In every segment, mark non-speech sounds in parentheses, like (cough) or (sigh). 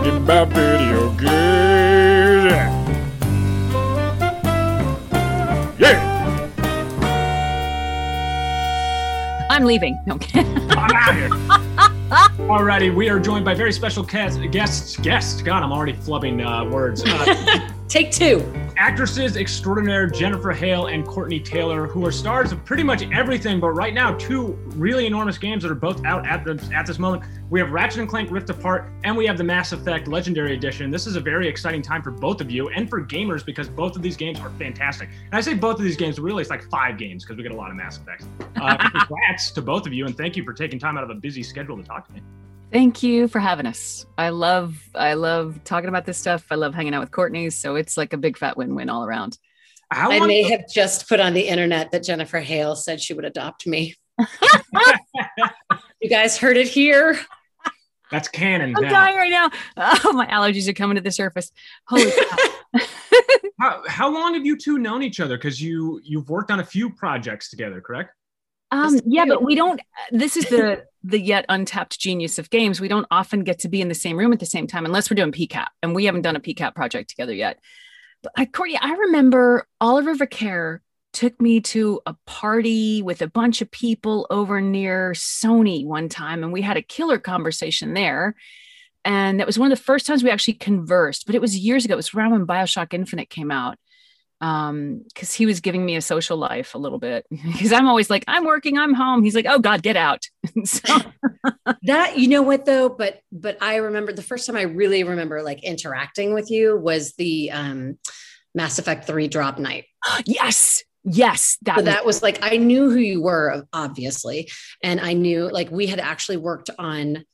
talking about video games. Yeah. I'm leaving. No, I'm out here. (laughs) Alrighty, we are joined by very special guests. guests. Guest, God, I'm already flubbing uh, words. Uh, (laughs) Take two. Actresses extraordinaire Jennifer Hale and Courtney Taylor, who are stars of pretty much everything, but right now two really enormous games that are both out at the at this moment. We have Ratchet and Clank Rift Apart, and we have the Mass Effect Legendary Edition. This is a very exciting time for both of you and for gamers because both of these games are fantastic. And I say both of these games, really, it's like five games because we get a lot of Mass Effects. Uh, (laughs) congrats to both of you, and thank you for taking time out of a busy schedule to talk to me. Thank you for having us. I love I love talking about this stuff. I love hanging out with Courtney, so it's like a big fat win-win all around. How I long- may have just put on the internet that Jennifer Hale said she would adopt me. (laughs) you guys heard it here. That's canon. I'm now. dying right now. Oh, my allergies are coming to the surface. Holy (laughs) cow. How, how long have you two known each other? Because you you've worked on a few projects together, correct? Um, yeah, but we don't. This is the the yet untapped genius of games. We don't often get to be in the same room at the same time unless we're doing PCAP, and we haven't done a PCAP project together yet. But I, Courtney, I remember Oliver Vicaire took me to a party with a bunch of people over near Sony one time, and we had a killer conversation there. And that was one of the first times we actually conversed, but it was years ago. It was around when Bioshock Infinite came out um because he was giving me a social life a little bit. (laughs) Because i'm always like i'm working i'm home. He's like oh god get out. (laughs) So (laughs) That you know what though, but but I remember the first time I really remember like interacting with you was the um Mass Effect 3 drop night. (gasps) yes! Yes that, So was, that was like I knew who you were, obviously, and I knew like we had actually worked on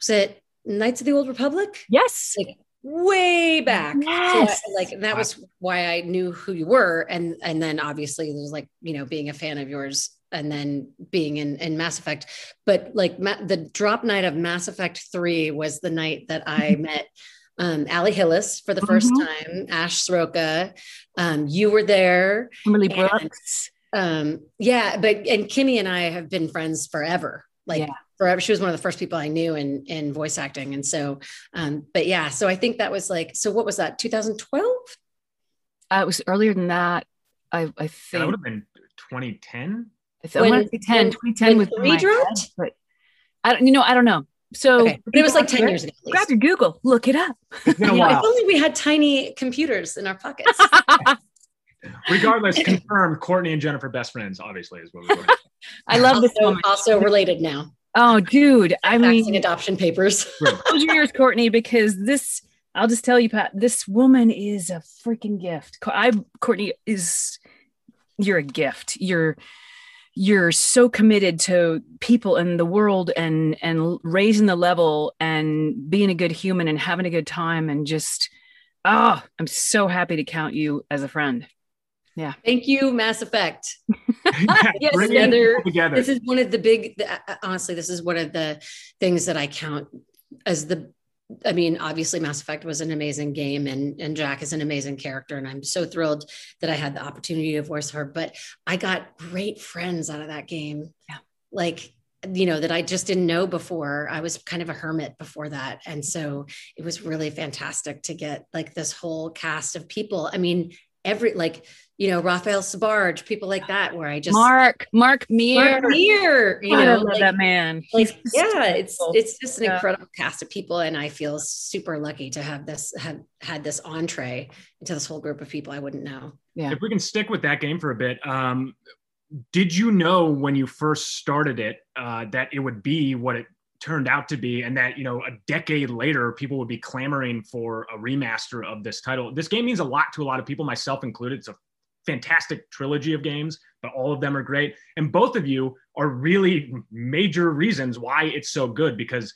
was it Knights of the Old Republic? yes way back. So I- Yes. like that was why I knew who you were. And and then obviously there's like, you know, being a fan of yours and then being in, in Mass Effect. But like ma- the drop night of Mass Effect 3 was the night that I met um Ali Hillis for the 1st Mhm. time, Ash Sroka. Um, you were there. And- brooks Um, yeah, but and Kimmy and I have been friends forever. Like Yeah. Forever. She was one of the first people I knew in in voice acting. And so um, but yeah, so I think that was like, so what was that, 2012? uh, it was earlier than that i i Yeah, that would have been 2010. I th- I When- wanna say 10 2010 when was in three my head, but i don't you know i don't know so Okay. But it was like 10 years ago. Grab your google look it up It's been a (laughs) Yeah. while. If only we had tiny computers in our pockets. (laughs) Regardless, (laughs) confirmed. Courtney and Jennifer best friends. Obviously, is what we were. i love this also, woman also related now. Oh dude i Faxing mean adoption papers. (laughs) close your ears, Courtney, because this, I'll just tell you, Pat, this woman is a freaking gift. I, Courtney, is, you're a gift. You're, you're so committed to people and the world and, and raising the level and being a good human and having a good time and just, oh, I'm so happy to count you as a friend. Thank you, Mass Effect. (laughs) (laughs) Yeah, bringing together. this is one of the big the- uh, honestly this is one of the things that i count as the i mean obviously mass effect was an amazing game and and jack is an amazing character and i'm so thrilled that i had the opportunity to voice her but i got great friends out of that game Yeah. like you know that i just didn't know before i was kind of a hermit before that and so it was really fantastic to get like this whole cast of people i mean every like you know Raphael Sbarge, people like that where i just Mark, Mark Meer. Mark Meer, you God, I know, love like, that man. like yeah, it's it's just an Yeah. incredible cast of people, and I feel super lucky to have this have had this entree into this whole group of people I wouldn't know. Yeah. If we can stick with that game for a bit, um, did you know when you first started it uh, that it would be what it turned out to be, and that you know a decade later people would be clamoring for a remaster of this title? This game means a lot to a lot of people, myself included. It's a fantastic trilogy of games, but all of them are great, and both of you are really major reasons why it's so good because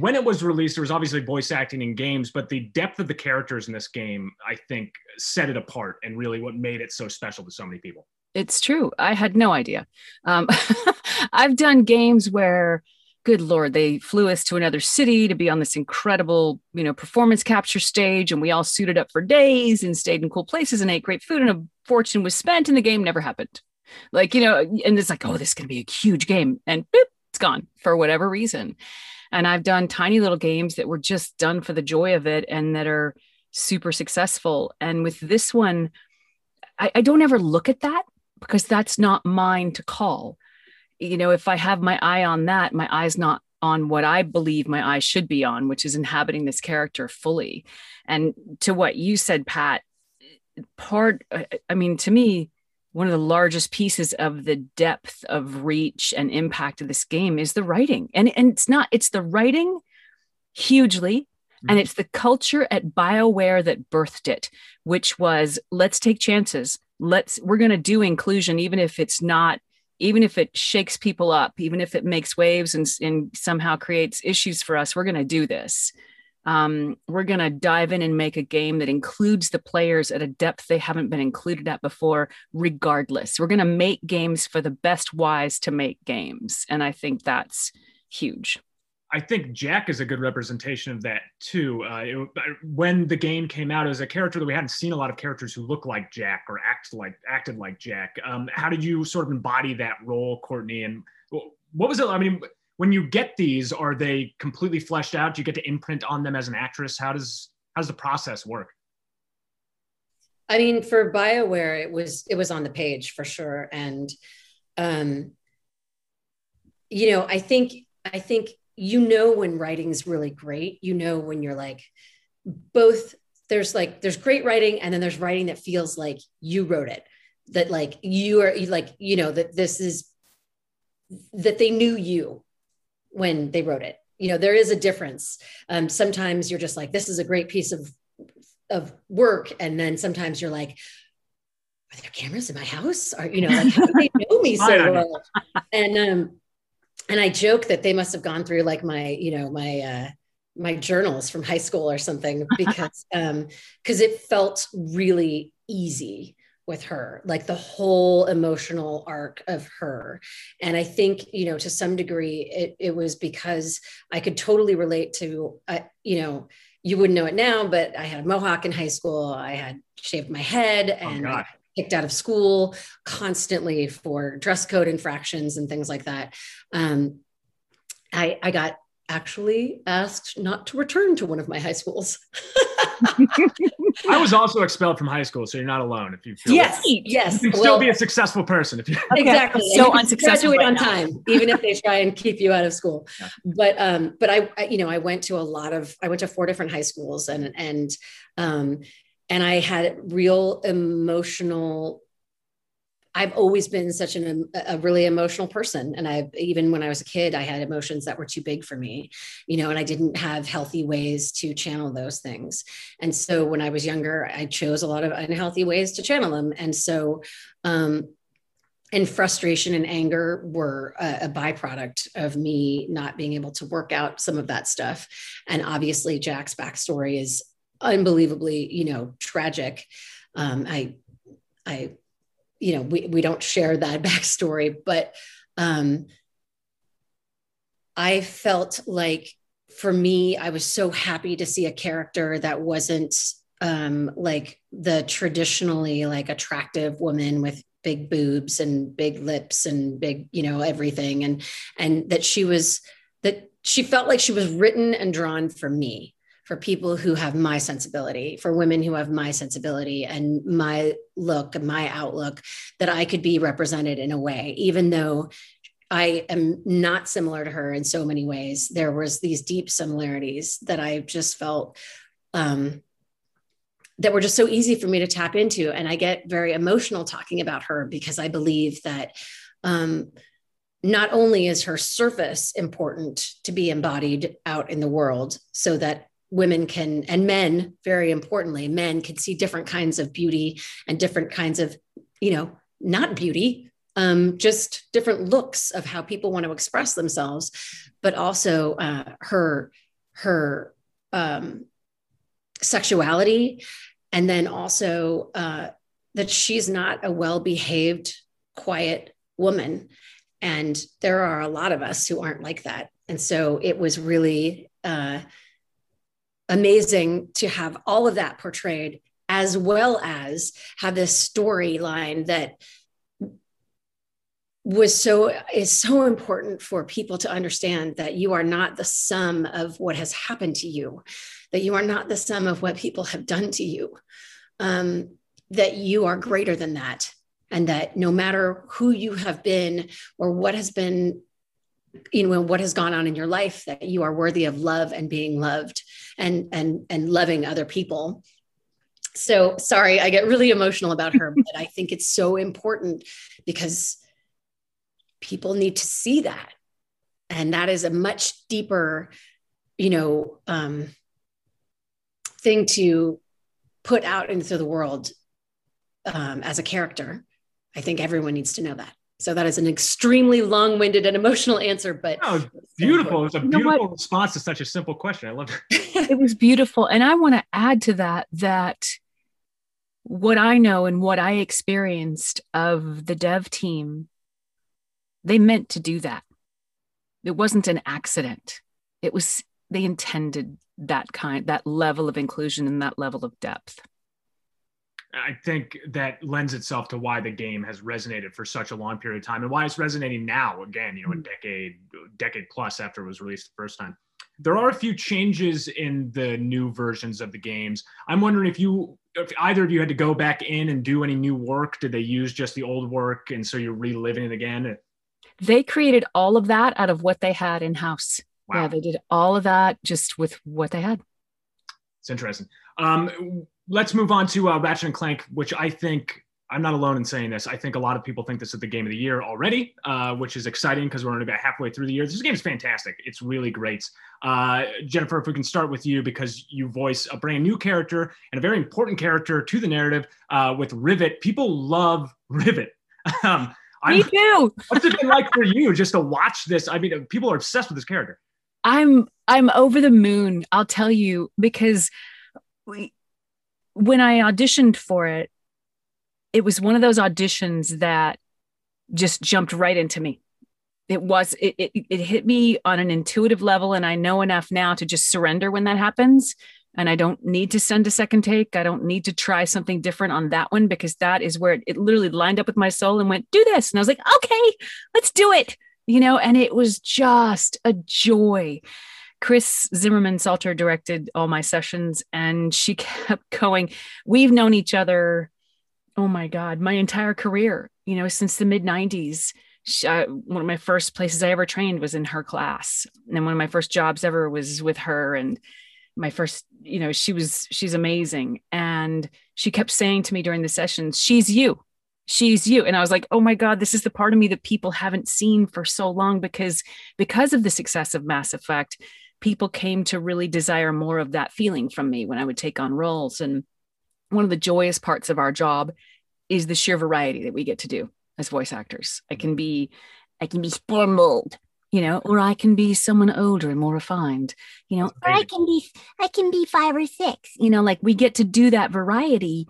when it was released, there was obviously voice acting in games, but the depth of the characters in this game, I think, set it apart and really what made it so special to so many people. It's true. I had no idea. Um, (laughs) I've done games where, good lord, they flew us to another city to be on this incredible, you know, performance capture stage, and we all suited up for days and stayed in cool places and ate great food, and a fortune was spent, and the game never happened. Like you know, and it's like, oh, this is gonna be a huge game, and boop, it's gone for whatever reason. And I've done tiny little games that were just done for the joy of it and that are super successful. And with this one, I, I don't ever look at that because that's not mine to call. You know, if I have my eye on that, my eye's not on what I believe my eye should be on, which is inhabiting this character fully. And to what you said, Pat, part, I mean, to me, one of the largest pieces of the depth of reach and impact of this game is the writing. And, and it's not, it's the writing hugely. And mm-hmm. it's the culture at BioWare that birthed it, which was let's take chances. Let's, we're going to do inclusion, even if it's not even if it shakes people up, even if it makes waves and, and somehow creates issues for us, we're going to do this. Um, we're going to dive in and make a game that includes the players at a depth they haven't been included at before, regardless. We're going to make games for the best wise to make games. And I think that's huge. I think Jack is a good representation of that too. Uh, it, when the game came out, as a character that we hadn't seen a lot of characters who look like Jack or act like acted like Jack. Um, how did you sort of embody that role, Courtney? And what was it? I mean, when you get these, are they completely fleshed out? Do you get to imprint on them as an actress? How does how does the process work? I mean, for Bioware, it was it was on the page for sure, and um, you know, I think I think you know when writing's really great. You know when you're like both there's like there's great writing and then there's writing that feels like you wrote it that like you are like you know that this is that they knew you when they wrote it. You know there is a difference. Um, sometimes you're just like this is a great piece of of work. And then sometimes you're like are there cameras in my house? Or you know like how do they know me so (laughs) well? And um and I joke that they must have gone through like my, you know, my uh, my journals from high school or something (laughs) because um because it felt really easy with her like the whole emotional arc of her. And i think you know to some degree it, it was because i could totally relate to uh, you know you wouldn't know it now but i had a mohawk in high school. I had shaved my head oh, and oh kicked out of school constantly for dress code infractions and things like that. Um, I, I got actually asked not to return to one of my high schools. (laughs) I was also expelled from high school, so you're not alone. If you feel yes, that. yes, you can well, still be a successful person if you (laughs) exactly so unsuccessful graduate right on time, even if they try and keep you out of school. Yeah. But um, but I, I, you know, I went to a lot of, I went to four different high schools, and and um, and I had real emotional. I've always been such an, a really emotional person. And I, even when I was a kid, I had emotions that were too big for me, you know, and I didn't have healthy ways to channel those things. And so when I was younger, I chose a lot of unhealthy ways to channel them. And so, um, and frustration and anger were a, a, byproduct of me not being able to work out some of that stuff. And obviously, Jack's backstory is unbelievably, you know, tragic. Um, I, I, you know, we, we don't share that (laughs) backstory, but um, I felt like for me, I was so happy to see a character that wasn't um, like the traditionally like attractive woman with big boobs and big lips and big, you know, everything. And, and that she was, that she felt like she was written and drawn for me for people who have my sensibility, for women who have my sensibility and my look, my outlook, that I could be represented in a way, even though I am not similar to her in so many ways. There was these deep similarities that I just felt um, that were just so easy for me to tap into, and I get very emotional talking about her because I believe that um, not only is her surface important to be embodied out in the world, so that women can and men very importantly men can see different kinds of beauty and different kinds of you know not beauty um, just different looks of how people want to express themselves but also uh, her her um, sexuality. And then also uh, that she's not a well-behaved quiet woman. And there are a lot of us who aren't like that. And so it was really uh, amazing to have all of that portrayed as well as have this storyline that was so is so important for people to understand that you are not the sum of what has happened to you that you are not the sum of what people have done to you um, that you are greater than that and that no matter who you have been or what has been you know what has gone on in your life that you are worthy of love and being loved and and and loving other people. So sorry i get really emotional about her (laughs) but i think it's so important because people need to see that. And that is a much deeper you know um, thing to put out into the world um, as a character. I think everyone needs to know that so that is an extremely long-winded and emotional answer, but oh, beautiful. It was a beautiful response to such a simple question. I love it. (laughs) it was beautiful. And I want to add to that that what I know and what I experienced of the dev team, they meant to do that. It wasn't an accident. It was they intended that kind, that level of inclusion and that level of depth. I think that lends itself to why the game has resonated for such a long period of time and why it's resonating now again, you know, a mm. decade, decade plus after it was released the first time. There are a few changes in the new versions of the games. I'm wondering if you, if either of you had to go back in and do any new work, did they use just the old work and so you're reliving it again? They created all of that out of what they had in house. Wow. Yeah, they did all of that just with what they had. It's interesting. Um, let's move on to uh, Ratchet and Clank, which I think I'm not alone in saying this. I think a lot of people think this is the game of the year already, uh, which is exciting because we're only about halfway through the year. This game is fantastic. It's really great. Uh, Jennifer, if we can start with you because you voice a brand new character and a very important character to the narrative uh, with Rivet. People love Rivet. (laughs) um, Me too. (laughs) what's it been like for you just to watch this? I mean, people are obsessed with this character. I'm I'm over the moon. I'll tell you because we, when I auditioned for it, it was one of those auditions that just jumped right into me. It was it, it it hit me on an intuitive level, and I know enough now to just surrender when that happens. And I don't need to send a second take. I don't need to try something different on that one because that is where it, it literally lined up with my soul and went, do this. And I was like, okay, let's do it. You know, and it was just a joy. Kris Zimmerman Salter directed all my sessions, and she (laughs) kept going. We've known each other, oh my God, my entire career, you know, since the mid 90s. She, uh, one of my first places I ever trained was in her class. And one of my first jobs ever was with her. And my first, you know, she was, she's amazing. And she kept saying to me during the sessions, she's you she's you and i was like oh my god this is the part of me that people haven't seen for so long because because of the success of mass effect people came to really desire more of that feeling from me when I would take on roles. And one of the joyous parts of our job is the sheer variety that we get to do as voice actors. I can be, I can be mold, you know, or I can be someone older and more refined, you know, or I can be, I can be five or six, you know, like we get to do that variety.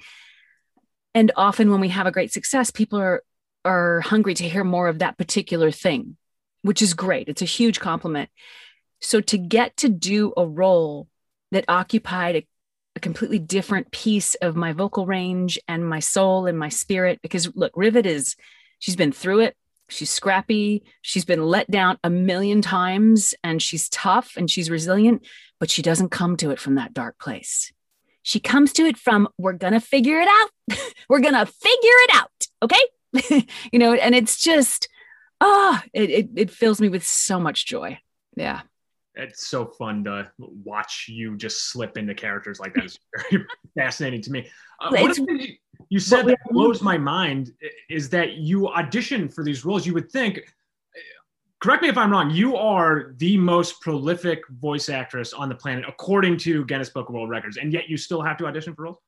And often when we have a great success, people are are hungry to hear more of that particular thing, which is great. It's a huge compliment. So to get to do a role that occupied a, a, completely different piece of my vocal range and my soul and my spirit, because look, Rivet is, she's been through it. She's scrappy. She's been let down a million times and she's tough and she's resilient, but she doesn't come to it from that dark place. She comes to it from, we're going to figure it out. (laughs) we're going to figure it out. Okay. (laughs) you know, and it's just, oh, it, it, it fills me with so much joy. Yeah it's so fun to watch you just slip into characters like that. It's very (laughs) fascinating to me. Uh, what you, you said that blows my mind is that you audition for these roles. You would think, correct me if I'm wrong, you are the most prolific voice actress on the planet, according to Guinness Book of World Records, and yet you still have to audition for roles.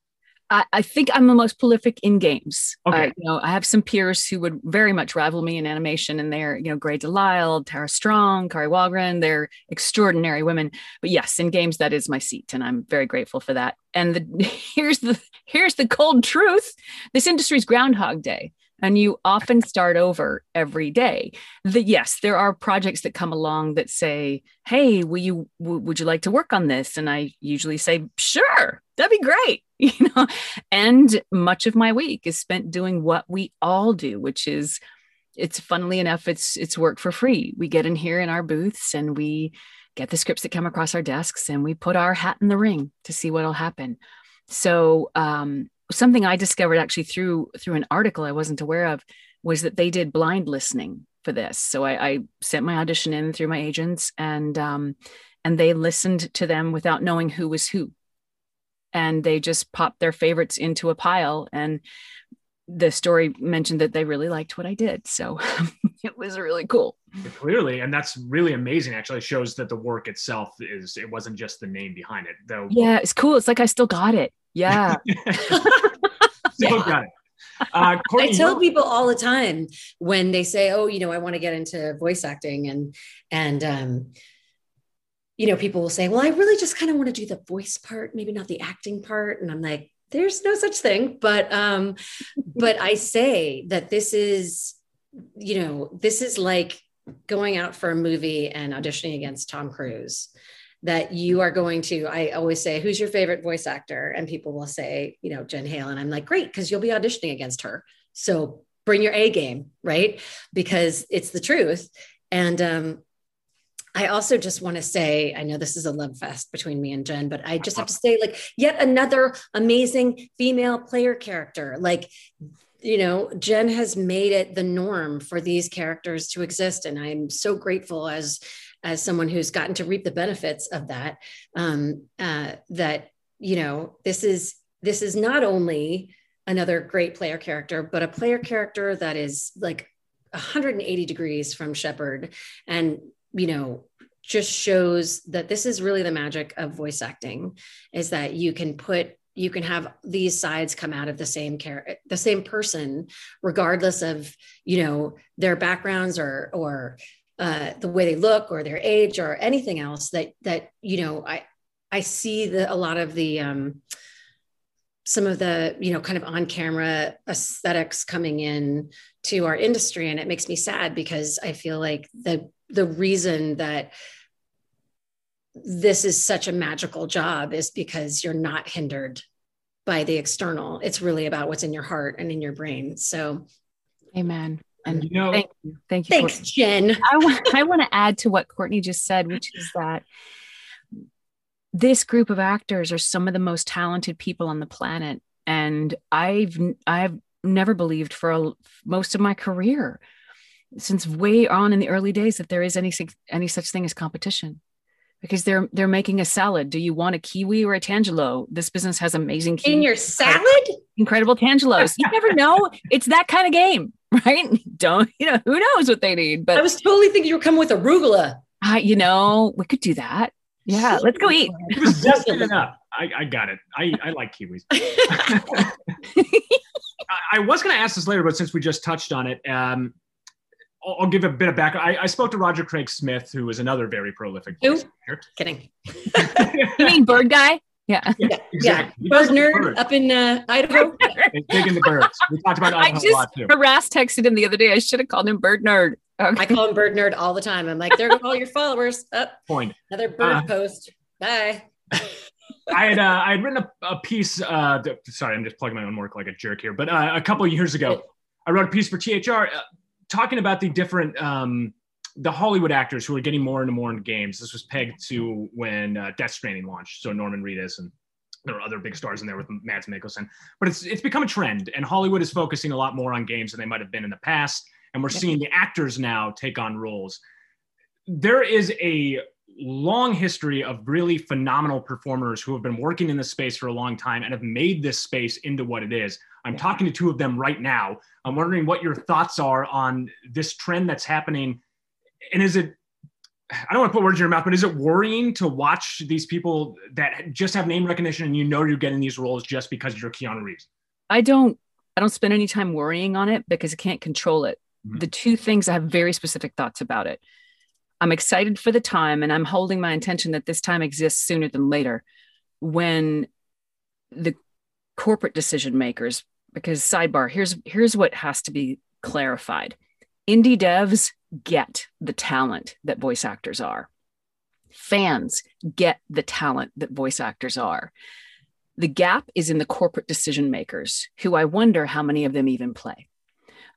I, I think I'm the most prolific in games. Okay. Uh, you know, I have some peers who would very much rival me in animation, and they're, you know, Grey DeLisle, Tara Strong, Kari Wahlgren. They're extraordinary women. But yes, in games, that is my seat, and I'm very grateful for that. And the, (laughs) here's the here's the cold truth: this industry's Groundhog Day and you often start over every day the yes there are projects that come along that say hey will you w- would you like to work on this and i usually say sure that'd be great (laughs) you know and much of my week is spent doing what we all do which is it's funnily enough, it's it's work for free. We get in here in our booths and we get the scripts that come across our desks and we put our hat in the ring to see what'll happen. So um, something I discovered actually through through an article I wasn't aware of was that they did blind listening for this. So I, I sent my audition in through my agents and um, and they listened to them without knowing who was who. And they just popped their favorites into a pile and the story mentioned that they really liked what I did. So (laughs) it was really cool. Clearly, and that's really amazing. Actually, shows that the work itself is it wasn't just the name behind it, though. Yeah, it's cool. It's like I still got it. Yeah. (laughs) still yeah. got it. Uh, Courtney, I tell people all the time when they say, "Oh, you know, I want to get into voice acting," and and um, you know, people will say, "Well, I really just kind of want to do the voice part, maybe not the acting part," and I'm like, there's no such thing but um but i say that this is you know this is like going out for a movie and auditioning against tom cruise that you are going to i always say who's your favorite voice actor and people will say you know jen hale and i'm like great because you'll be auditioning against her so bring your a game right because it's the truth and um I also just want to say, I know this is a love fest between me and Jen, but I just have to say, like, yet another amazing female player character. Like, you know, Jen has made it the norm for these characters to exist. And I'm so grateful as as someone who's gotten to reap the benefits of that. Um, uh, that, you know, this is this is not only another great player character, but a player character that is like 180 degrees from Shepard and you know just shows that this is really the magic of voice acting is that you can put you can have these sides come out of the same care the same person regardless of you know their backgrounds or or uh, the way they look or their age or anything else that that you know i i see the a lot of the um some of the you know kind of on camera aesthetics coming in to our industry. And it makes me sad because i feel like the the reason that this is such a magical job is because you're not hindered by the external. It's really about what's in your heart and in your brain. So amen and you know thank you. Thank you thanks courtney. jen. I want want to add to what courtney just said which is that this group of actors are some of the most talented people on the planet. And i've i've never believed for a, most of my career since way on in the early days that there is any any such thing as competition because they're they're making a salad. Do you want a kiwi or a tangelo? This business has amazing kiwi. in your salad? incredible tangelos. You never (laughs) know. It's that kind of game (laughs) right? Don't you know who knows what they need but i was totally thinking you were coming with arugula. Uh, you know we could do that. Yeah, let's go eat. It was just (laughs) enough. I, I got it. I, I like kiwis. I was going to ask this later, but since we just touched on it, um, I'll, I'll, give a bit of background. I, I, spoke to Roger Craig Smith, who is another very prolific. Who? Kidding. (laughs) you mean bird guy? Yeah. Yeah. Exactly. yeah. Bird nerd up in uh, Idaho. (laughs) Big in the birds. We talked about Idaho I just a lot too. Harass texted him the other day. I should have called him bird nerd. Okay. I call him bird nerd all the time. I'm like, there go all your followers. (laughs) Up. Oh, Point. Another bird uh, post. Bye. I had uh, I had written a, a piece. Uh, sorry, I'm just plugging my own work like a jerk here. But uh, a couple years ago, I wrote a piece for THR uh, talking about the different um, the Hollywood actors who are getting more and more into games. This was pegged to when uh, Death Stranding launched. So Norman Reedus and there are other big stars in there with Mads Mikkelsen. But it's it's become a trend, and Hollywood is focusing a lot more on games than they might have been in the past and we're seeing the actors now take on roles. There is a long history of really phenomenal performers who have been working in this space for a long time and have made this space into what it is. I'm yeah. talking to two of them right now. I'm wondering what your thoughts are on this trend that's happening. And is it, I don't want to put words in your mouth, but is it worrying to watch these people that just have name recognition and you know you're getting these roles just because you're Keanu Reeves? I don't, I don't spend any time worrying on it because I can't control it. Mm-hmm. The two things I have very specific thoughts about it. I'm excited for the time, and I'm holding my intention that this time exists sooner than later when the corporate decision makers, because sidebar, here's here's what has to be clarified. Indie devs get the talent that voice actors are. Fans get the talent that voice actors are. The gap is in the corporate decision makers, who I wonder how many of them even play.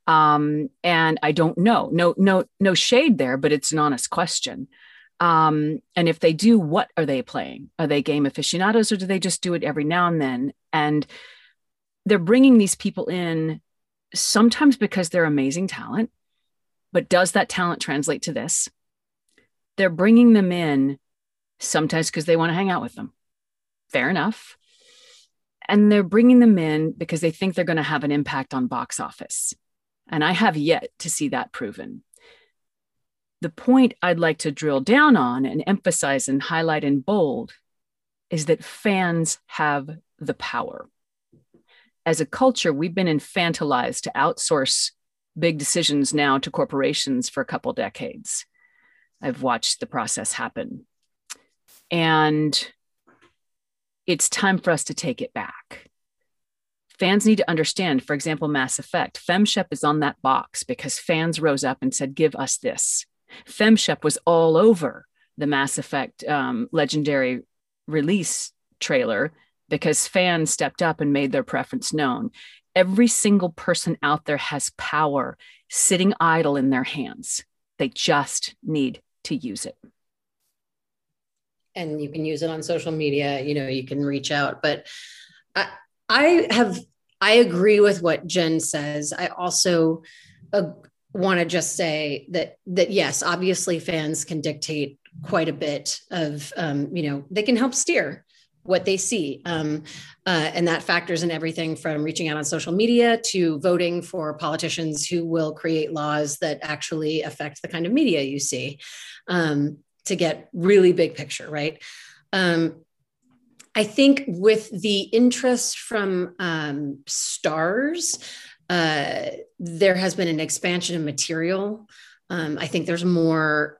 Um, and I don't know. No, no, no shade there, but it's an honest question. Um, and if they do, what are they playing? Are they game aficionados or do they just do it every now and then? And they're bringing these people in sometimes because they're amazing talent, but does that talent translate to this? They're bringing them in sometimes because they want to hang out with them. Fair enough. And they're bringing them in because they think they're going to have an impact on box office. And I have yet to see that proven. The point I'd like to drill down on and emphasize and highlight in bold is that fans have the power. As a culture, we've been infantilized to outsource big decisions now to corporations for a couple decades. I've watched the process happen. And it's time for us to take it back. Fans need to understand, for example, Mass Effect. FemShep is on that box because fans rose up and said, Give us this. FemShep was all over the Mass Effect um, legendary release trailer because fans stepped up and made their preference known. Every single person out there has power sitting idle in their hands. They just need to use it. And you can use it on social media, you know, you can reach out. But I, I have, I agree with what Jen says. I also uh, want to just say that, that yes, obviously fans can dictate quite a bit of, um, you know, they can help steer what they see. Um, uh, and that factors in everything from reaching out on social media to voting for politicians who will create laws that actually affect the kind of media you see um, to get really big picture, right? Um, I think with the interest from um, stars, uh, there has been an expansion of material um, I think there's more,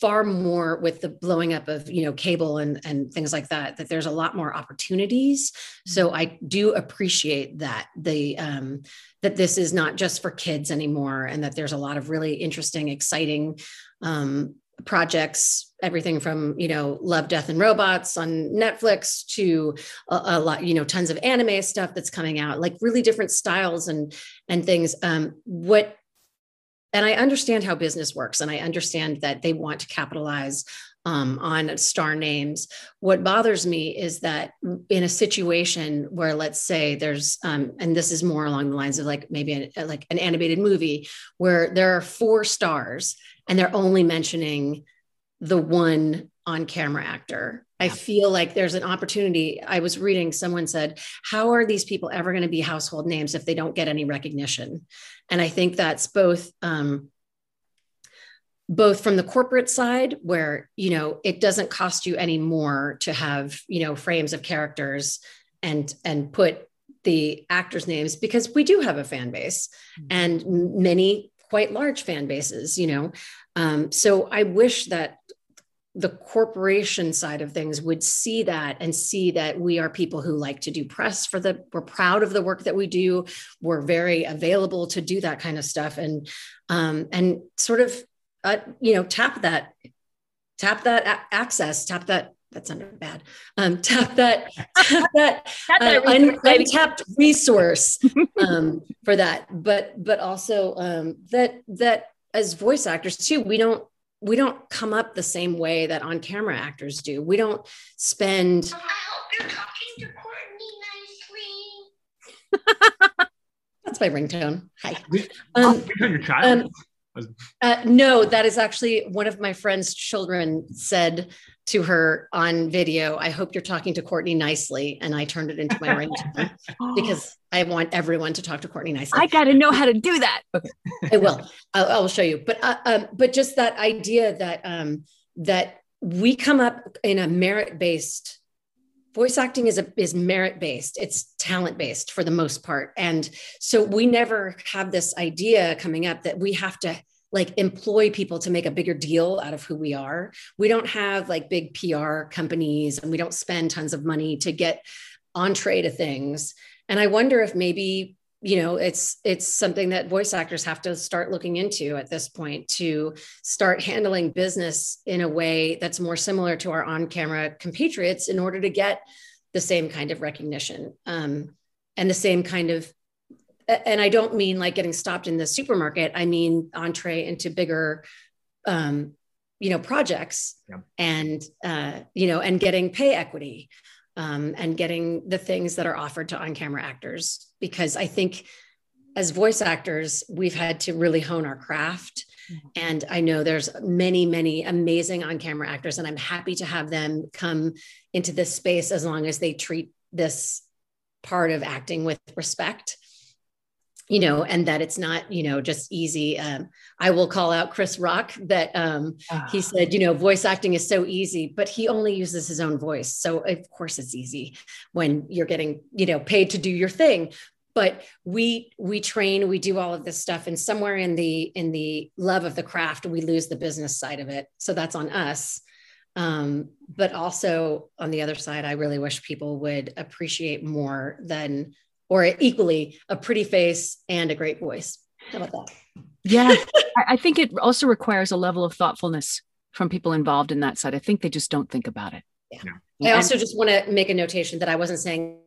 far more with the blowing up of you know cable and and things like that. That there's a lot more opportunities. So mm-hmm. I do appreciate that the um, that this is not just for kids anymore, and that there's a lot of really interesting, exciting um, projects. Everything from you know Love, Death, and Robots on Netflix to a, a lot you know tons of anime stuff that's coming out, like really different styles and and things. Um, what and I understand how business works, and I understand that they want to capitalize um, on star names. What bothers me is that in a situation where, let's say, there's, um, and this is more along the lines of like maybe a, like an animated movie where there are four stars and they're only mentioning the one on camera actor. I feel like there's an opportunity. I was reading, someone said, How are these people ever going to be household names if they don't get any recognition? And I think that's both. Um, both from the corporate side where you know it doesn't cost you any more to have you know frames of characters and and put the actors names because we do have a fan base mm-hmm. and many quite large fan bases you know um, so i wish that the corporation side of things would see that and see that we are people who like to do press for the we're proud of the work that we do. We're very available to do that kind of stuff. And um, and sort of uh, you know tap that tap that a- access tap that that sounded bad. Um, (laughs) tap (laughs) that tap that, uh, un- untapped resource (laughs) um, for that. But but also um, that that as voice actors too we don't we don't come up the same way that on camera actors do. We don't spend. I hope you're talking to Courtney nicely. (laughs) That's my ringtone. Hi. Um, your child. Um, uh, no, that is actually one of my friend's children said to her on video, I hope you're talking to Courtney nicely. And I turned it into my (laughs) ringtone because I want everyone to talk to Courtney nicely. I got to know how to do that. Okay. I will. I'll, I will show you. But, uh, um, but just that idea that, um, that we come up in a merit based voice acting is a, is merit based it's talent based for the most part. And so we never have this idea coming up that we have to like employ people to make a bigger deal out of who we are. We don't have like big pr companies and we don't spend tons of money to get entree to things. And i wonder if maybe you know it's it's something that voice actors have to start looking into at this point to start handling business in a way that's more similar to our on-camera compatriots in order to get the same kind of recognition um, and the same kind of and I don't mean like getting stopped in the supermarket. I mean entree into bigger, um, you know, projects Yeah. and uh, you know, and getting pay equity, um, and getting the things that are offered to on-camera actors. Because I think as voice actors, we've had to really hone our craft. Mhm. And I know there's many, many amazing on-camera actors, and I'm happy to have them come into this space as long as they treat this part of acting with respect you know and that it's not you know just easy um, i will call out chris rock that um, he said you know voice acting is so easy but he only uses his own voice. So of course it's easy when you're getting you know paid to do your thing. But we we train we do all of this stuff and somewhere in the in the love of the craft we lose the business side of it. So that's on us. Um, but also on the other side i really wish people would appreciate more than or equally a pretty face and a great voice how about that Yeah, (laughs) I, I think it also requires a level of thoughtfulness from people involved in that side. I think they just don't think about it. Yeah. And- I also just want to make a notation that I wasn't saying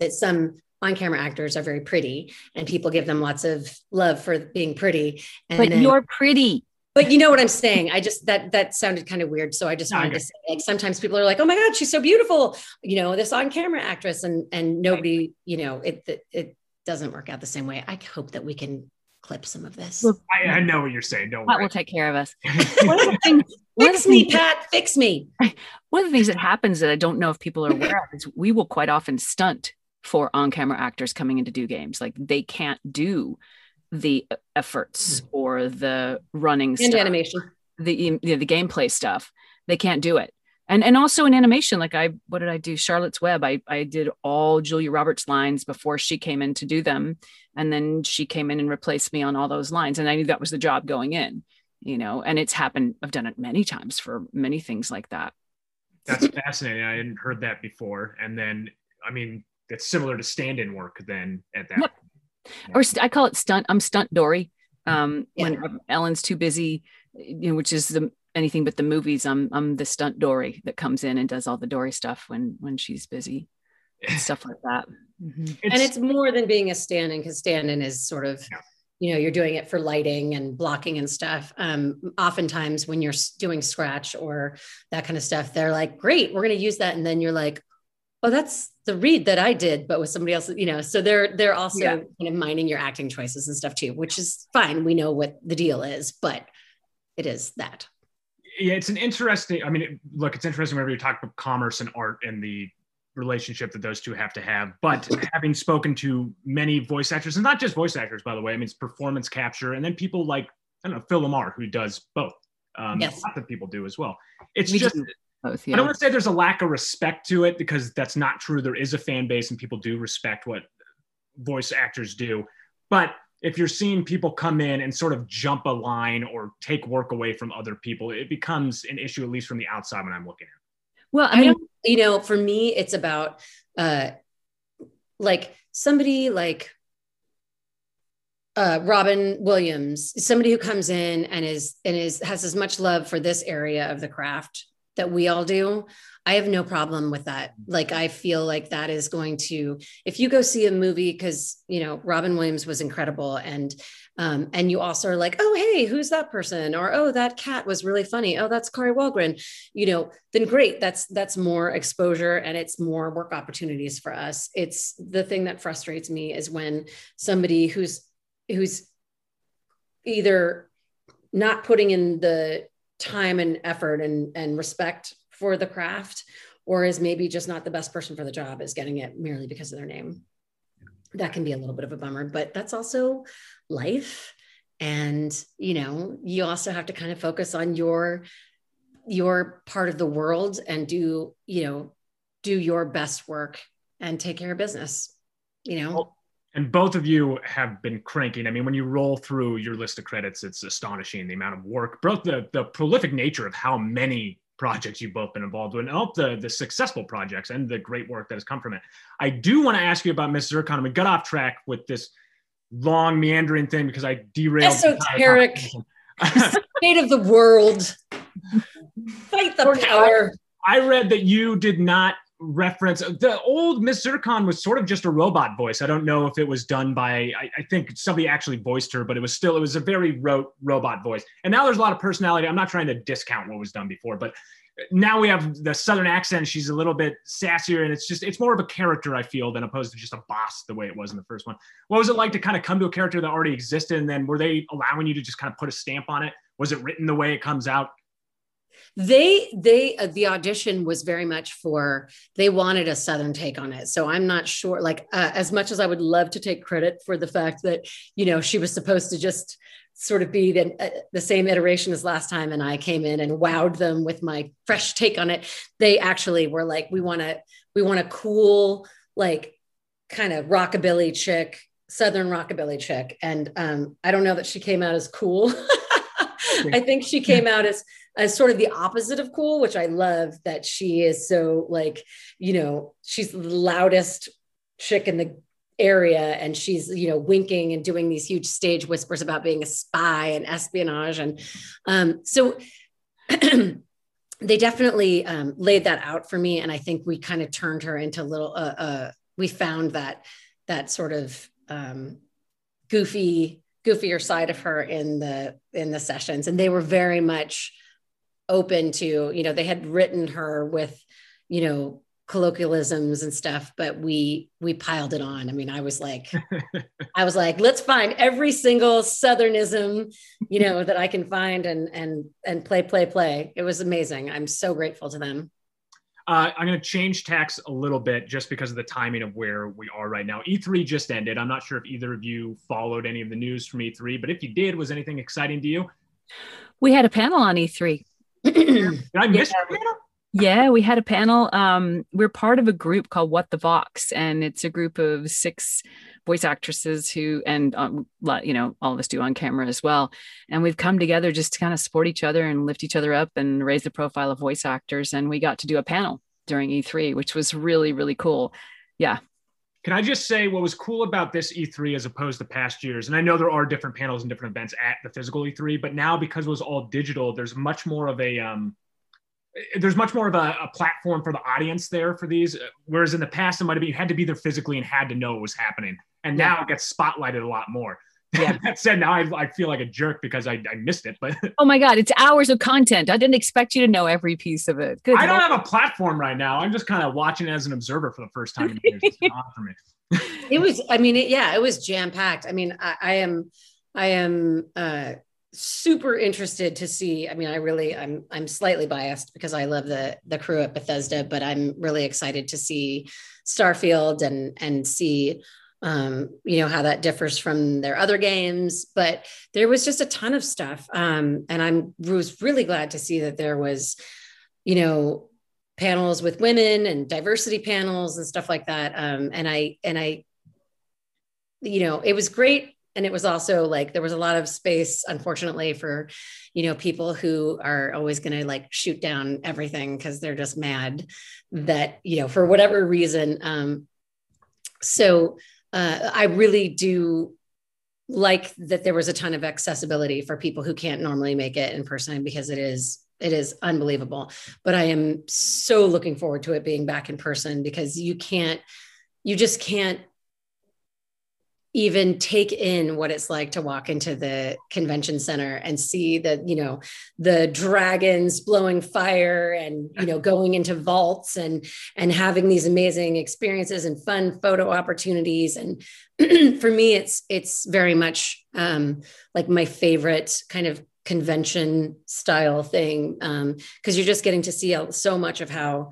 that some on-camera actors are very pretty and people give them lots of love for being pretty. And but then- you're pretty. But you know what I'm saying? I just that that sounded kind of weird. So I just No, I wanted to say like sometimes people are like, oh my God, she's so beautiful, you know, this on-camera actress, and and nobody, you know, it it, it doesn't work out the same way. I hope that we can clip some of this. Look, I, I know what you're saying. Don't Pat worry. will take care of us. (laughs) One of the things, fix the me, things- Pat, fix me. (laughs) one of the things that happens that I don't know if people are aware of is we will quite often stunt for on-camera actors coming in to do games. Like they can't do the efforts mm-hmm. or the running And stuff, animation. the you know, the gameplay stuff. They can't do it. And and also in animation, like I what did I do? Charlotte's Web. I I did all Julia Roberts lines before she came in to do them, and then she came in and replaced me on all those lines. And I knew that was the job going in, you know. And it's happened. I've done it many times for many things like that. That's fascinating. I hadn't heard that before. And then, I mean, it's similar to stand-in work then at that. Yep. Or st- I call it stunt. I'm stunt Dory. Um, Yeah. when Ellen's too busy, you know, which is the anything but the movies. I'm I'm the stunt Dory that comes in and does all the Dory stuff when when she's busy, and (sighs) stuff like that. Mhm. and it's more than being a stand-in because stand-in is sort of Yeah. you know you're doing it for lighting and blocking and stuff um, oftentimes when you're doing scratch or that kind of stuff they're like great we're going to use that and then you're like oh that's the read that i did but with somebody else you know so they're they're also Yeah. kind of minding your acting choices and stuff too which is fine we know what the deal is but it is that yeah, it's an interesting. I mean, it, look, it's interesting whenever you talk about commerce and art and the relationship that those two have to have. But (clears throat) having spoken to many voice actors, and not just voice actors, by the way, I mean, it's performance capture, and then people like I don't know Phil LaMarr who does both. Um, Yes. Lots of people do as well. It's We just do both. I don't want to say there's a lack of respect to it because that's not true. There is a fan base and people do respect what voice actors do. But if you're seeing people come in and sort of jump a line or take work away from other people, it becomes an issue, at least from the outside when I'm looking at it. well, I I mean, don't, you know, for me, it's about uh, like somebody like uh, Robin Williams, somebody who comes in and is and is has as much love for this area of the craft that we all do. I have no problem with that. Like I feel like that is going to if you go see a movie because you know Robin Williams was incredible and um, and you also are like oh hey who's that person or oh that cat was really funny oh that's Kari Wahlgren you know then great that's that's more exposure and it's more work opportunities for us it's the thing that frustrates me is when somebody who's who's either not putting in the time and effort and and respect for the craft or is maybe just not the best person for the job is getting it merely because of their name. That can be a little bit of a bummer but that's also life. And you know you also have to kind of focus on your your part of the world and do you know do your best work and take care of business you know? Well, And both of you have been cranking. I mean, when you roll through your list of credits, it's astonishing the amount of work, both the, the prolific nature of how many projects you've both been involved in, and all the, the successful projects and the great work that has come from it. I do want to ask you about Miss Zurkon. We got off track with this long meandering thing because I derailed. Esoteric. state of the world (laughs) fight the power I read that you did not reference. The old Miss Zurkon was sort of just a robot voice. I don't know if it was done by. I, I, think somebody actually voiced her, but it was still it was a very rote robot voice. And now there's a lot of personality. I'm not trying to discount what was done before, but now we have the southern accent. She's a little bit sassier, and it's just it's more of a character I feel than opposed to just a boss the way it was in the first one. What was it like to kind of come to a character that already existed, and then were they allowing you to just kind of put a stamp on it? Was it written the way it comes out? They they uh, the audition was very much for they wanted a southern take on it. So i'm not sure like uh, as much as i would love to take credit for the fact that you know she was supposed to just sort of be the, uh, the same iteration as last time and i came in and wowed them with my fresh take on it they actually were like we want to we want a cool like kind of rockabilly chick southern rockabilly chick. And um, i don't know that she came out as cool. (laughs) I think she came out as as sort of the opposite of cool, which I love that she is so like, you know, she's the loudest chick in the area and she's you know winking and doing these huge stage whispers about being a spy and espionage and um, so (clears throat) they definitely um, laid that out for me. And i think we kind of turned her into little uh, uh, we found that that sort of um, goofy goofier side of her in the in the sessions. And they were very much open to you know they had written her with you know colloquialisms and stuff but we we piled it on i mean i was like (laughs) i was like let's find every single southernism you know that i can find and and and play play play it was amazing i'm so grateful to them uh, I'm going to change tax a little bit just because of the timing of where we are right now. E3 just ended. I'm not sure if either of you followed any of the news from E3, but if you did, was anything exciting to you? We had a panel on E3. Did I miss yeah. Yeah, we had a panel. Um, we're part of a group called What the Vox, and it's a group of six voice actresses who, and um, you know, all of us do on camera as well. And we've come together just to kind of support each other and lift each other up and raise the profile of voice actors. And we got to do a panel during E3, which was really, really cool. Yeah. Can I just say what was cool about this E3 as opposed to past years? And I know there are different panels and different events at the physical E3, but now because it was all digital, there's much more of a um, there's much more of a, a, platform for the audience there for these. Whereas in the past, it might have been you had to be there physically and had to know what was happening. And yeah. now it gets spotlighted a lot more. Yeah. that (laughs) said, now I, I, feel like a jerk because I, I, missed it. But oh my god, it's hours of content. I didn't expect you to know every piece of it. Good I don't have a platform right now. I'm just kind of watching as an observer for the first time. (laughs) for me. it was. I mean, it, yeah, it was jam packed. I mean, I, I am. I am. uh super interested to see i mean i really i'm i'm slightly biased because i love the the crew at bethesda but i'm really excited to see starfield and and see um, you know how that differs from their other games but there was just a ton of stuff um, and i'm was really glad to see that there was you know panels with women and diversity panels and stuff like that um, and i and i you know it was great and it was also like there was a lot of space unfortunately for you know people who are always going to like shoot down everything because they're just mad that you know for whatever reason um so uh, i really do like that there was a ton of accessibility for people who can't normally make it in person because it is it is unbelievable. But i am so looking forward to it being back in person because you can't you just can't even take in what it's like to walk into the convention center and see the you know the dragons blowing fire and you know going into vaults and and having these amazing experiences and fun photo opportunities. And (clears throat) for me it's it's very much um like my favorite kind of convention style thing um because you're just getting to see so much of how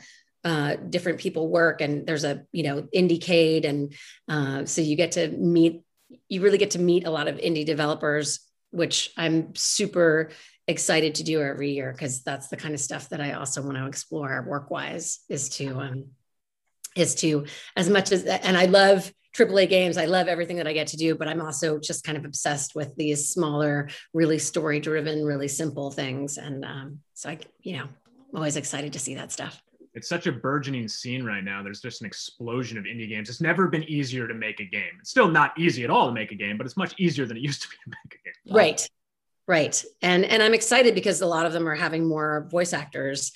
uh, different people work and there's a you know indiecade and uh, so you get to meet you really get to meet a lot of indie developers which i'm super excited to do every year because that's the kind of stuff that i also want to explore work wise is to um is to as much as and i love AAA games. I love everything that I get to do, but I'm also just kind of obsessed with these smaller, really story driven, really simple things. And um, so I, you know, I'm always excited to see that stuff it's such a burgeoning scene right now. There's just an explosion of indie games. It's never been easier to make a game. It's still not easy at all to make a game, but it's much easier than it (laughs) used to be to make a game. Right. Right. And and I'm excited because a lot of them are having more voice actors.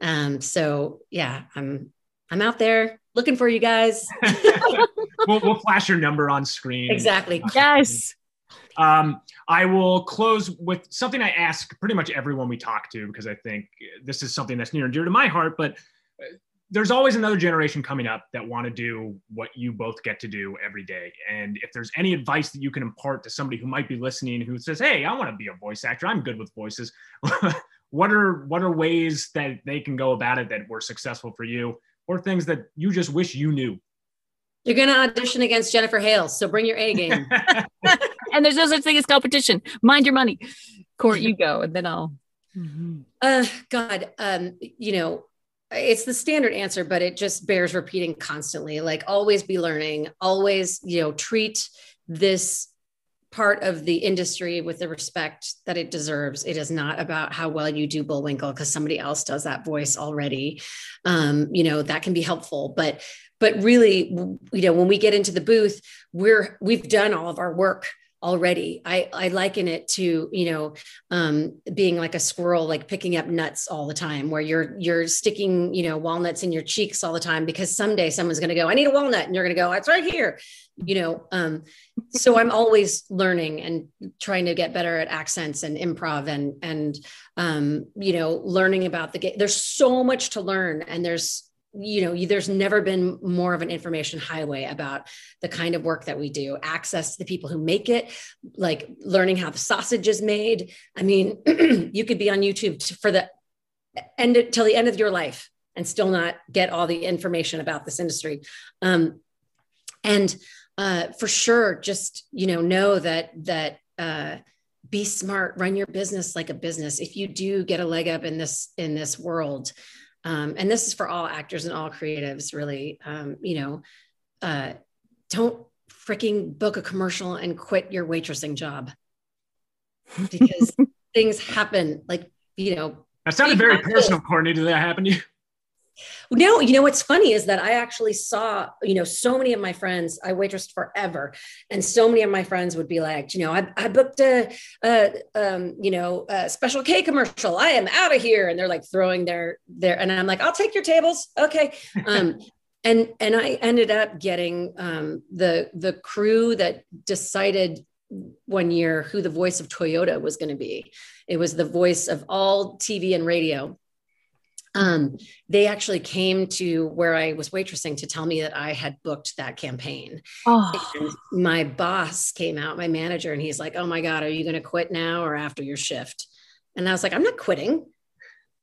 Um, so yeah, I'm I'm out there looking for you guys. (laughs) (laughs) we'll, we'll flash your number on screen. Exactly. Yes. Um, I will close with something I ask pretty much everyone we talk to because I think this is something that's near and dear to my heart. But uh, there's always another generation coming up that want to do what you both get to do every day. And if there's any advice that you can impart to somebody who might be listening who says, "Hey, I want to be a voice actor. I'm good with voices." (laughs) what are what are ways that they can go about it that were successful for you, or things that you just wish you knew? You're going to audition against Jennifer Hales, so bring your A game. (laughs) and there's no such thing as competition. Mind your money. Court, you go, and then I'll. Mm-hmm. Uh, God, um, you know, it's the standard answer, but it just bears repeating constantly. Like always be learning, always, you know, treat this part of the industry with the respect that it deserves. It is not about how well you do Bullwinkle because somebody else does that voice already. Um, you know, that can be helpful, but but really, you know, when we get into the booth, we're we've done all of our work already. I, I liken it to, you know, um, being like a squirrel, like picking up nuts all the time, where you're you're sticking, you know, walnuts in your cheeks all the time because someday someone's going to go, I need a walnut, and you're going to go, it's right here, you know. Um, so I'm always learning and trying to get better at accents and improv and and um, you know, learning about the game. There's so much to learn, and there's you know there's never been more of an information highway about the kind of work that we do access to the people who make it like learning how the sausage is made. I mean (clears throat) you could be on youtube for the end till the end of your life and still not get all the information about this industry. Um, and uh, for sure just you know know that that uh, be smart run your business like a business. If you do get a leg up in this in this world um, and this is for all actors and all creatives really. Um, you know uh, don't freaking book a commercial and quit your waitressing job. Because (laughs) things happen like you know that sounded very personal courtney. Did that happen to you no, you know what's funny is that I actually saw, you know, so many of my friends, I waitressed forever. And so many of my friends would be like, you know, I, I booked a, a um, you know, a special K commercial. I am out of here. And they're like throwing their, their, and I'm like, I'll take your tables. Okay. Um, (laughs) and, and I ended up getting um, the, the crew that decided one year who the voice of Toyota was going to be. It was the voice of all TV and radio um, they actually came to where I was waitressing to tell me that I had booked that campaign. Oh. And my boss came out, my manager, and he's like, "Oh my god, are you going to quit now or after your shift?" And I was like, "I'm not quitting."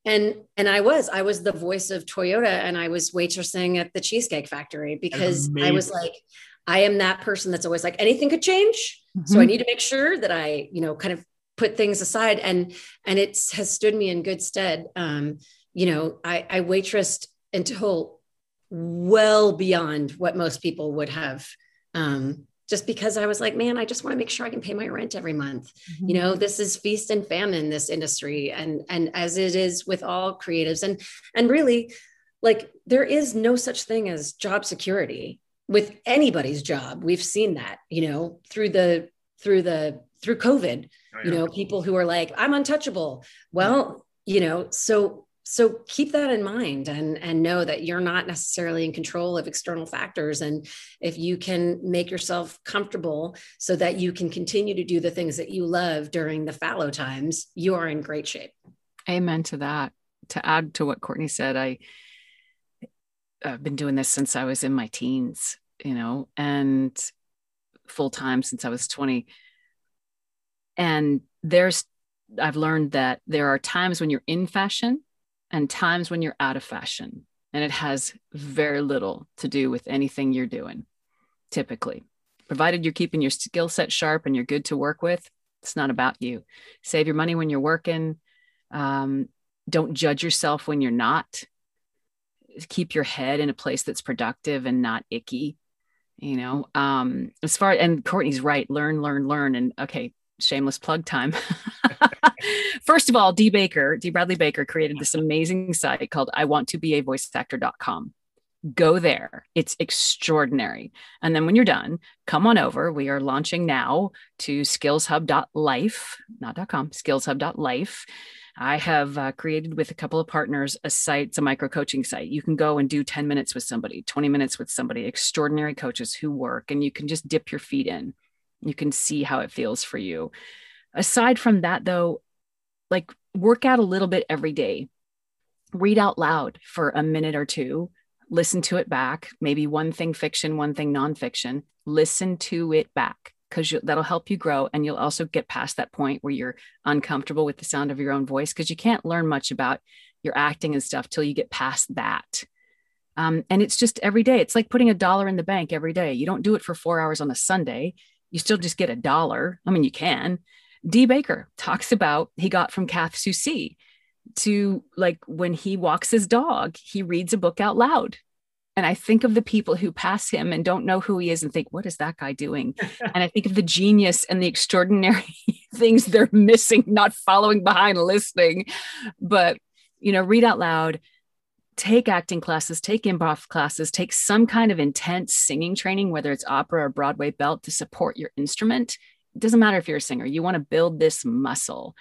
And and I was I was the voice of Toyota, and I was waitressing at the Cheesecake Factory because I was like, I am that person that's always like anything could change, mm-hmm. so I mm-hmm. need to make sure that I you know kind of put things aside, and and it has stood me in good stead. Um, you know, I, I waitressed until well beyond what most people would have. Um, just because I was like, man, I just want to make sure I can pay my rent every month. Mm-hmm. You know, this is feast and famine, this industry. And and as it is with all creatives. And and really, like there is no such thing as job security with anybody's job. We've seen that, you know, through the through the through COVID, oh, yeah. you know, people who are like, I'm untouchable. Well, you know, so so keep that in mind and and know that you're not necessarily in control of external factors. And if you can make yourself comfortable so that you can continue to do the things that you love during the fallow times you are in great shape. Amen to that. To add to what courtney said i i've been doing this since i was in my teens you know and full time since i was 20 and there's I've learned that there are times when you're in fashion and times when you're out of fashion. And it has very little to do with anything you're doing, typically. Provided you're keeping your skill set sharp and you're good to work with, it's not about you. Save your money when you're working. Um, don't judge yourself when you're not. Keep your head in a place that's productive and not icky. You know, um, as far and Courtney's right, learn, learn, learn. And okay, shameless plug time. (laughs) First of all, D. Baker, D. Bradley Baker created this amazing site called I want to be a voice actor.com. Go there. It's extraordinary. And then when you're done, come on over. We are launching now to skillshub.life, not .com, skillshub.life. I have uh, created with a couple of partners a site, it's a micro coaching site. You can go and do 10 minutes with somebody, 20 minutes with somebody, extraordinary coaches who work, and you can just dip your feet in. You can see how it feels for you. Aside from that, though, like work out a little bit every day. Read out loud for a minute or two. Listen to it back. Maybe one thing fiction, one thing nonfiction. Listen to it back because that'll help you grow. And you'll also get past that point where you're uncomfortable with the sound of your own voice because you can't learn much about your acting and stuff till you get past that. Um, and it's just every day. It's like putting a dollar in the bank every day. You don't do it for four hours on a Sunday. You still just get a dollar. I mean, you can, D. Baker talks about he got from Kath Soucie to like when he walks his dog, he reads a book out loud. And I think of the people who pass him and don't know who he is and think, what is that guy doing? (laughs) and I think of the genius and the extraordinary (laughs) things they're missing, not following behind, listening. But, you know, read out loud, take acting classes, take improv classes, take some kind of intense singing training, whether it's opera or Broadway belt to support your instrument it doesn't matter if you're a singer, you want to build this muscle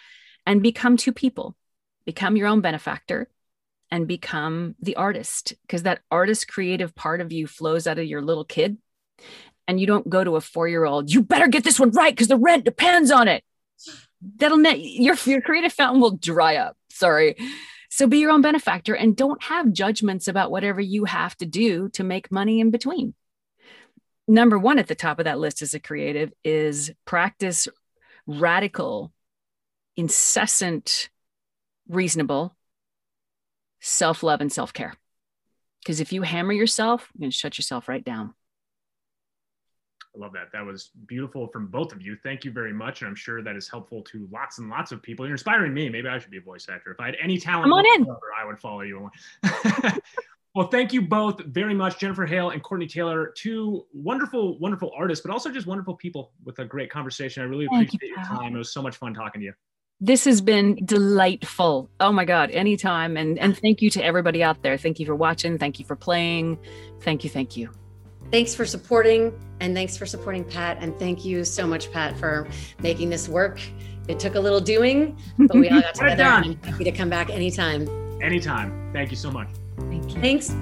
and become two people, become your own benefactor and become the artist because that artist creative part of you flows out of your little kid. And you don't go to a four year old, you better get this one right because the rent depends on it. That'll net your, your creative fountain will dry up. Sorry. So be your own benefactor and don't have judgments about whatever you have to do to make money in between number one at the top of that list as a creative is practice radical, incessant, reasonable self love and self care. Because if you hammer yourself, you're going to shut yourself right down. I love that. That was beautiful from both of you. Thank you very much. And I'm sure that is helpful to lots and lots of people. You're inspiring me. Maybe I should be a voice actor. If I had any talent, Come on in. I would follow you. (laughs) Well, thank you both very much, Jennifer Hale and Courtney Taylor, two wonderful, wonderful artists, but also just wonderful people with a great conversation. I really appreciate you, your time. It was so much fun talking to you. This has been delightful. Oh my God, anytime. And and thank you to everybody out there. Thank you for watching. Thank you for playing. Thank you. Thank you. Thanks for supporting and thanks for supporting Pat. And thank you so much, Pat, for making this work. It took a little doing, but we all got (laughs) together. and I'm happy to come back anytime. Anytime. Thank you so much. Thank you. Thanks.